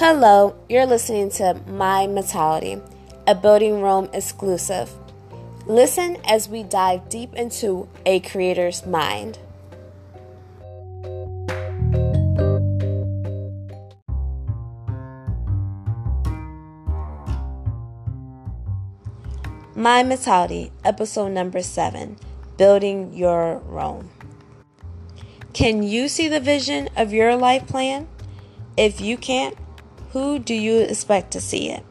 Hello, you're listening to My Mentality, a Building Rome exclusive. Listen as we dive deep into a creator's mind. My Mentality, episode number seven Building Your Rome. Can you see the vision of your life plan? If you can't, who do you expect to see it?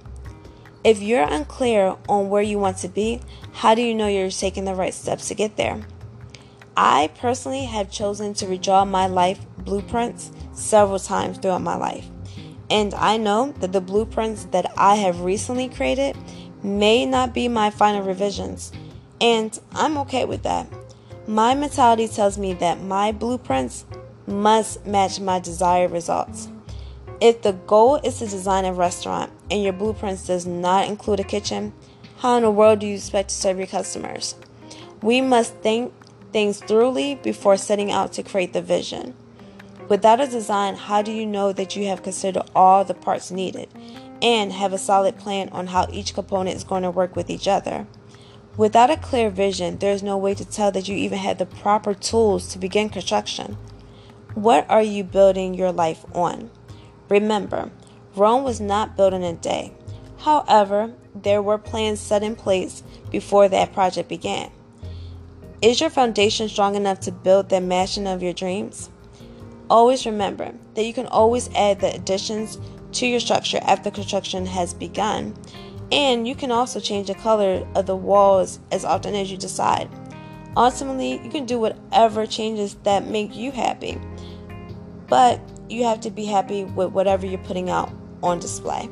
If you're unclear on where you want to be, how do you know you're taking the right steps to get there? I personally have chosen to redraw my life blueprints several times throughout my life. And I know that the blueprints that I have recently created may not be my final revisions. And I'm okay with that. My mentality tells me that my blueprints must match my desired results. If the goal is to design a restaurant and your blueprints does not include a kitchen, how in the world do you expect to serve your customers? We must think things thoroughly before setting out to create the vision. Without a design, how do you know that you have considered all the parts needed and have a solid plan on how each component is going to work with each other? Without a clear vision, there is no way to tell that you even have the proper tools to begin construction. What are you building your life on? Remember, Rome was not built in a day. However, there were plans set in place before that project began. Is your foundation strong enough to build that mansion of your dreams? Always remember that you can always add the additions to your structure after construction has begun, and you can also change the color of the walls as often as you decide. Ultimately, you can do whatever changes that make you happy. But you have to be happy with whatever you're putting out on display.